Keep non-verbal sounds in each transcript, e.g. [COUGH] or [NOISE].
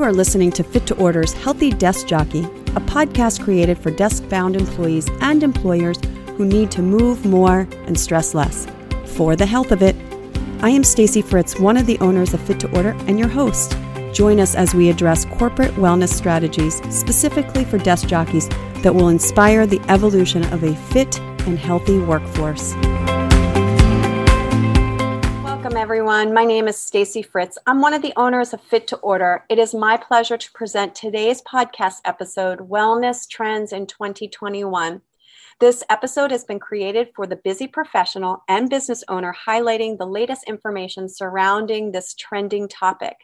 You are listening to Fit to Order's Healthy Desk Jockey, a podcast created for desk bound employees and employers who need to move more and stress less for the health of it. I am Stacy Fritz, one of the owners of Fit to Order and your host. Join us as we address corporate wellness strategies specifically for desk jockeys that will inspire the evolution of a fit and healthy workforce everyone. My name is Stacy Fritz. I'm one of the owners of Fit to Order. It is my pleasure to present today's podcast episode, Wellness Trends in 2021. This episode has been created for the busy professional and business owner, highlighting the latest information surrounding this trending topic.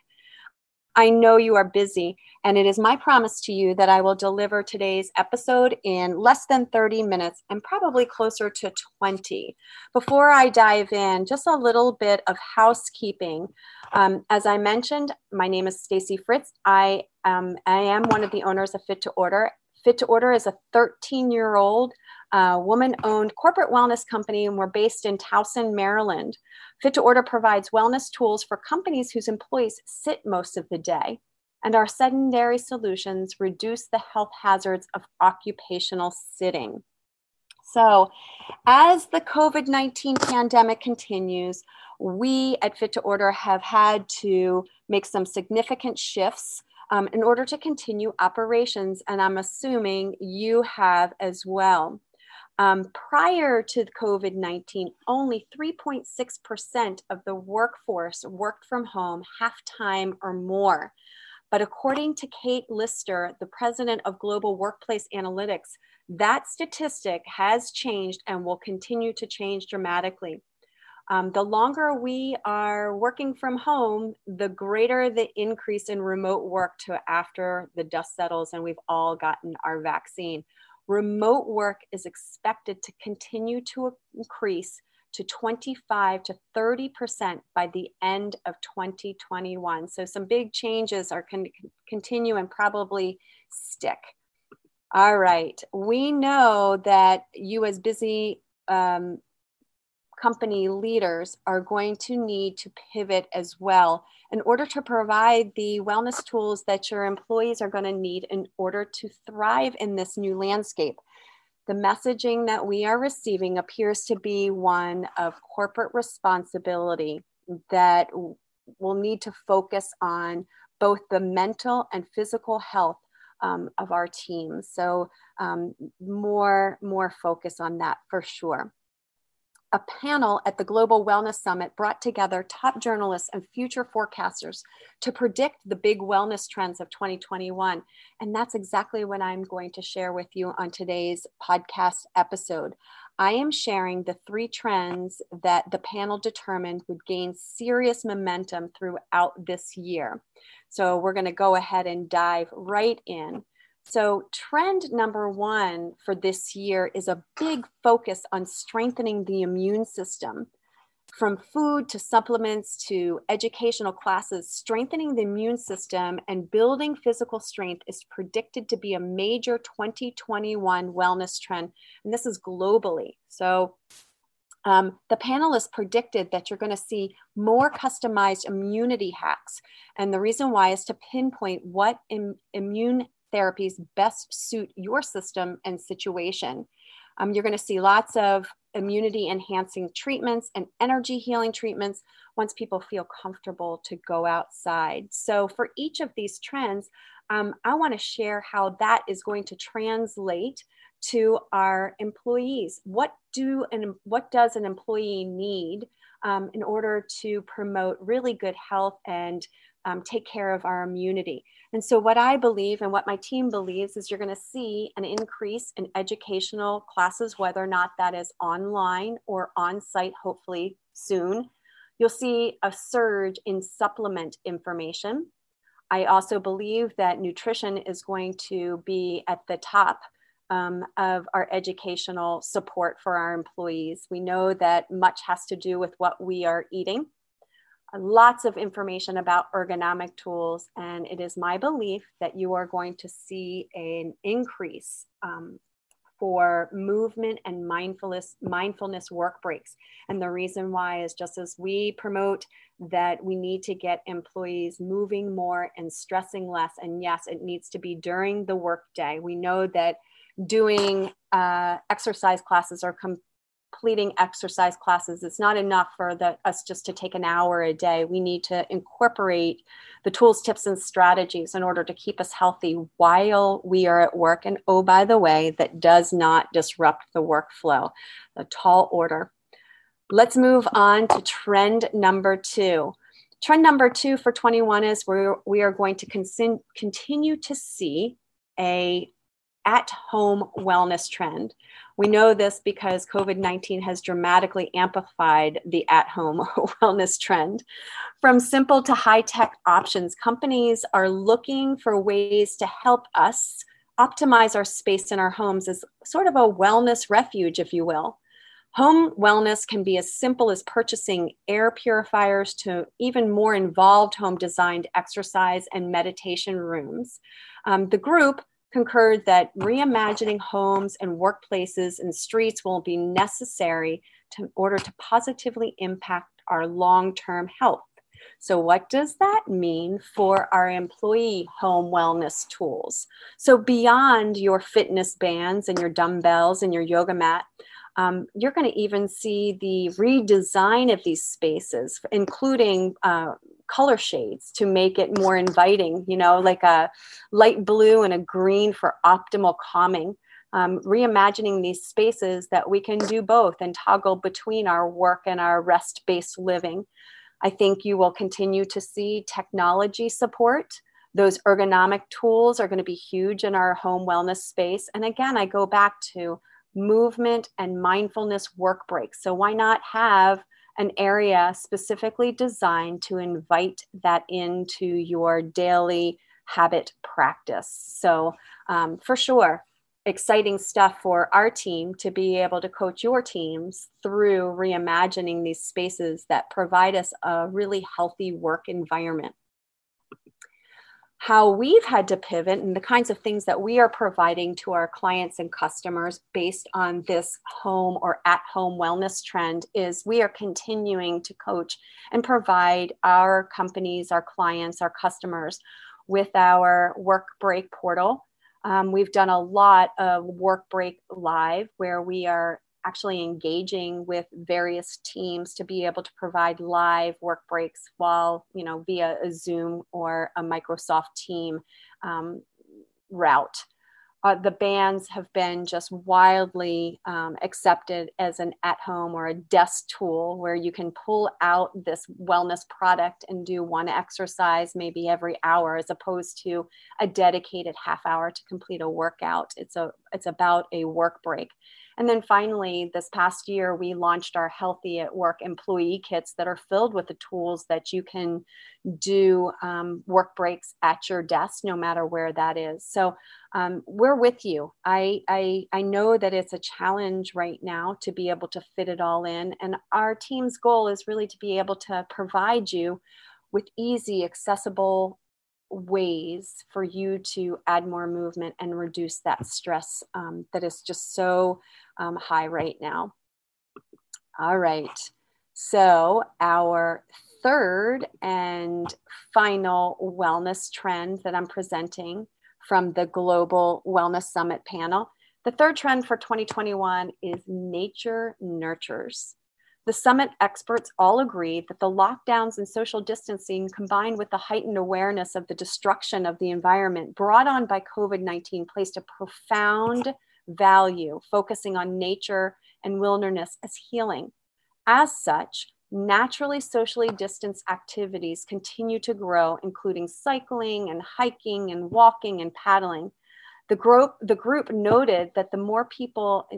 I know you are busy, and it is my promise to you that I will deliver today's episode in less than 30 minutes and probably closer to 20. Before I dive in, just a little bit of housekeeping. Um, as I mentioned, my name is Stacy Fritz. I, um, I am one of the owners of Fit to Order. Fit to Order is a 13 year old uh, woman owned corporate wellness company, and we're based in Towson, Maryland. Fit to Order provides wellness tools for companies whose employees sit most of the day, and our sedentary solutions reduce the health hazards of occupational sitting. So, as the COVID 19 pandemic continues, we at Fit to Order have had to make some significant shifts um, in order to continue operations, and I'm assuming you have as well. Um, prior to COVID 19, only 3.6% of the workforce worked from home half time or more. But according to Kate Lister, the president of Global Workplace Analytics, that statistic has changed and will continue to change dramatically. Um, the longer we are working from home, the greater the increase in remote work to after the dust settles and we've all gotten our vaccine remote work is expected to continue to increase to 25 to 30% by the end of 2021. So some big changes are going to continue and probably stick. All right. We know that you, as busy um, company leaders are going to need to pivot as well in order to provide the wellness tools that your employees are going to need in order to thrive in this new landscape. The messaging that we are receiving appears to be one of corporate responsibility that will need to focus on both the mental and physical health um, of our teams. So um, more more focus on that for sure a panel at the Global Wellness Summit brought together top journalists and future forecasters to predict the big wellness trends of 2021. And that's exactly what I'm going to share with you on today's podcast episode. I am sharing the three trends that the panel determined would gain serious momentum throughout this year. So we're going to go ahead and dive right in. So, trend number one for this year is a big focus on strengthening the immune system. From food to supplements to educational classes, strengthening the immune system and building physical strength is predicted to be a major 2021 wellness trend. And this is globally. So, um, the panelists predicted that you're going to see more customized immunity hacks. And the reason why is to pinpoint what Im- immune therapies best suit your system and situation. Um, you're going to see lots of immunity enhancing treatments and energy healing treatments once people feel comfortable to go outside. So, for each of these trends, um, I want to share how that is going to translate to our employees. What do and what does an employee need um, in order to promote really good health and um, take care of our immunity? And so, what I believe and what my team believes is you're going to see an increase in educational classes, whether or not that is online or on site, hopefully soon. You'll see a surge in supplement information. I also believe that nutrition is going to be at the top um, of our educational support for our employees. We know that much has to do with what we are eating lots of information about ergonomic tools, and it is my belief that you are going to see an increase um, for movement and mindfulness mindfulness work breaks. And the reason why is just as we promote that we need to get employees moving more and stressing less and yes it needs to be during the workday. We know that doing uh, exercise classes or com- completing exercise classes. It's not enough for the, us just to take an hour a day. We need to incorporate the tools, tips, and strategies in order to keep us healthy while we are at work. And oh, by the way, that does not disrupt the workflow, the tall order. Let's move on to trend number two. Trend number two for 21 is we're, we are going to con- continue to see a at home wellness trend. We know this because COVID 19 has dramatically amplified the at home [LAUGHS] wellness trend. From simple to high tech options, companies are looking for ways to help us optimize our space in our homes as sort of a wellness refuge, if you will. Home wellness can be as simple as purchasing air purifiers to even more involved home designed exercise and meditation rooms. Um, the group concurred that reimagining homes and workplaces and streets will be necessary to, in order to positively impact our long term health. So, what does that mean for our employee home wellness tools? So, beyond your fitness bands and your dumbbells and your yoga mat, um, you're going to even see the redesign of these spaces, including uh, color shades to make it more inviting, you know, like a light blue and a green for optimal calming. Um, reimagining these spaces that we can do both and toggle between our work and our rest based living. I think you will continue to see technology support. Those ergonomic tools are going to be huge in our home wellness space. And again, I go back to movement and mindfulness work breaks. So, why not have an area specifically designed to invite that into your daily habit practice? So, um, for sure, exciting stuff for our team to be able to coach your teams through reimagining these spaces that provide us a really healthy work environment how we've had to pivot and the kinds of things that we are providing to our clients and customers based on this home or at home wellness trend is we are continuing to coach and provide our companies, our clients, our customers with our work break portal. Um, we've done a lot of work break live where we are actually engaging with various teams to be able to provide live work breaks while you know via a zoom or a microsoft team um, route. Uh, the bands have been just wildly um, accepted as an at home or a desk tool where you can pull out this wellness product and do one exercise maybe every hour as opposed to a dedicated half hour to complete a workout. It's a it's about a work break and then finally, this past year, we launched our Healthy at Work employee kits that are filled with the tools that you can do um, work breaks at your desk, no matter where that is. So um, we're with you. I, I, I know that it's a challenge right now to be able to fit it all in. And our team's goal is really to be able to provide you with easy, accessible ways for you to add more movement and reduce that stress um, that is just so um, high right now. All right. So, our third and final wellness trend that I'm presenting from the Global Wellness Summit panel. The third trend for 2021 is nature nurtures. The summit experts all agreed that the lockdowns and social distancing, combined with the heightened awareness of the destruction of the environment brought on by COVID 19, placed a profound value focusing on nature and wilderness as healing. As such, naturally socially distanced activities continue to grow, including cycling and hiking and walking and paddling. The group, the group noted that the more people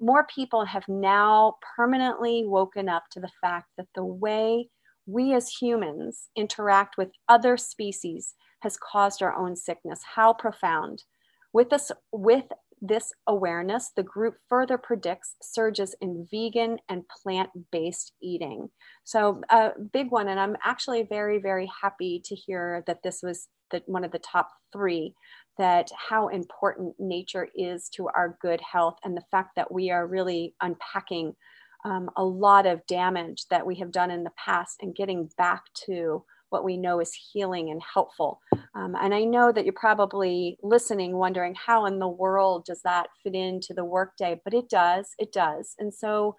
more people have now permanently woken up to the fact that the way we as humans interact with other species has caused our own sickness. How profound. With this, with this awareness, the group further predicts surges in vegan and plant based eating. So, a big one, and I'm actually very, very happy to hear that this was the, one of the top three that how important nature is to our good health and the fact that we are really unpacking um, a lot of damage that we have done in the past and getting back to what we know is healing and helpful. Um, and I know that you're probably listening, wondering how in the world does that fit into the workday? But it does, it does. And so,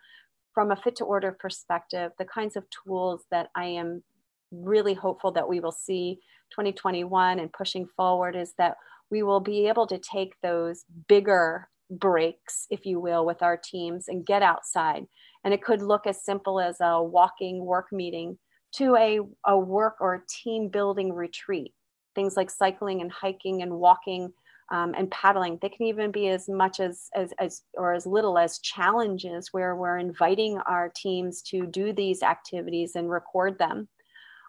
from a fit to order perspective, the kinds of tools that I am really hopeful that we will see 2021 and pushing forward is that we will be able to take those bigger breaks, if you will, with our teams and get outside. And it could look as simple as a walking work meeting to a, a work or a team building retreat. Things like cycling and hiking and walking um, and paddling. They can even be as much as, as, as or as little as challenges where we're inviting our teams to do these activities and record them.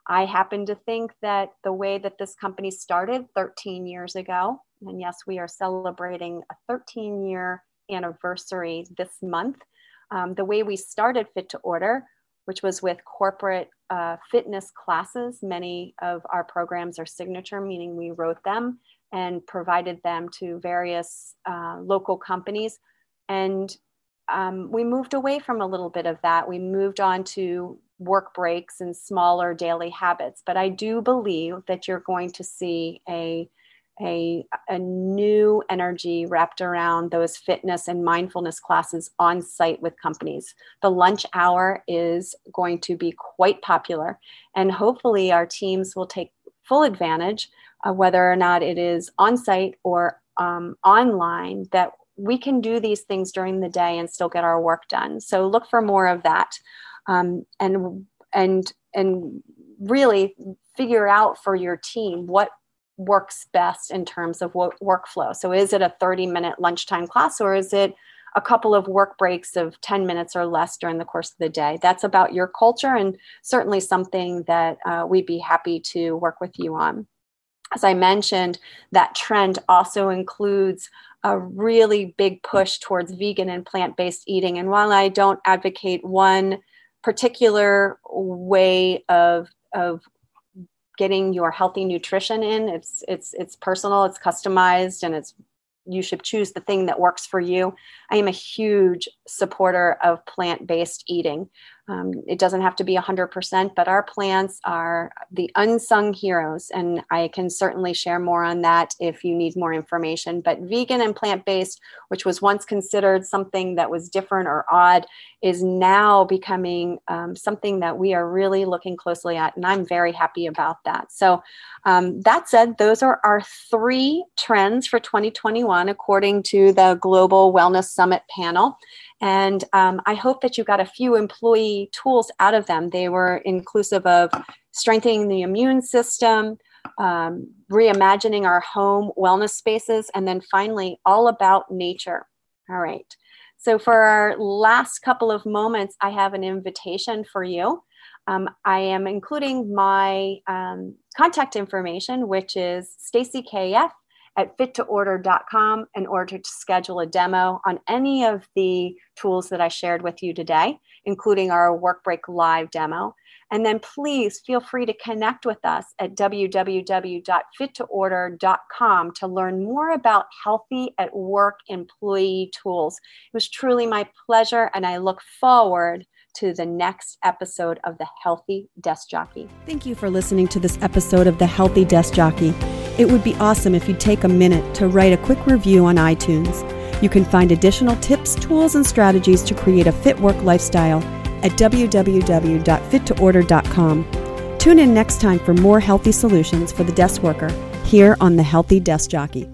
I happen to think that the way that this company started 13 years ago, and yes, we are celebrating a 13 year anniversary this month. Um, the way we started Fit to Order, which was with corporate uh, fitness classes. Many of our programs are signature, meaning we wrote them and provided them to various uh, local companies. And um, we moved away from a little bit of that. We moved on to work breaks and smaller daily habits. But I do believe that you're going to see a a, a new energy wrapped around those fitness and mindfulness classes on site with companies. The lunch hour is going to be quite popular, and hopefully, our teams will take full advantage of whether or not it is on site or um, online that we can do these things during the day and still get our work done. So look for more of that um, and and and really figure out for your team what works best in terms of what workflow. So is it a 30 minute lunchtime class or is it a couple of work breaks of 10 minutes or less during the course of the day? That's about your culture and certainly something that uh, we'd be happy to work with you on. As I mentioned, that trend also includes a really big push towards vegan and plant based eating. And while I don't advocate one particular way of of getting your healthy nutrition in. It's it's it's personal it's customized and it's you should choose the thing that works for you. I am a huge supporter of plant-based eating um, it doesn't have to be 100%, but our plants are the unsung heroes. And I can certainly share more on that if you need more information. But vegan and plant based, which was once considered something that was different or odd, is now becoming um, something that we are really looking closely at. And I'm very happy about that. So, um, that said, those are our three trends for 2021, according to the Global Wellness Summit panel. And um, I hope that you got a few tools out of them. They were inclusive of strengthening the immune system, um, reimagining our home wellness spaces, and then finally, all about nature. All right. So, for our last couple of moments, I have an invitation for you. Um, I am including my um, contact information, which is Stacy KF at fittoorder.com in order to schedule a demo on any of the tools that I shared with you today, including our Work Break Live demo. And then please feel free to connect with us at www.fittoorder.com to learn more about healthy at work employee tools. It was truly my pleasure, and I look forward to the next episode of The Healthy Desk Jockey. Thank you for listening to this episode of The Healthy Desk Jockey. It would be awesome if you'd take a minute to write a quick review on iTunes. You can find additional tips, tools, and strategies to create a fit work lifestyle at www.fittoorder.com. Tune in next time for more healthy solutions for the desk worker here on The Healthy Desk Jockey.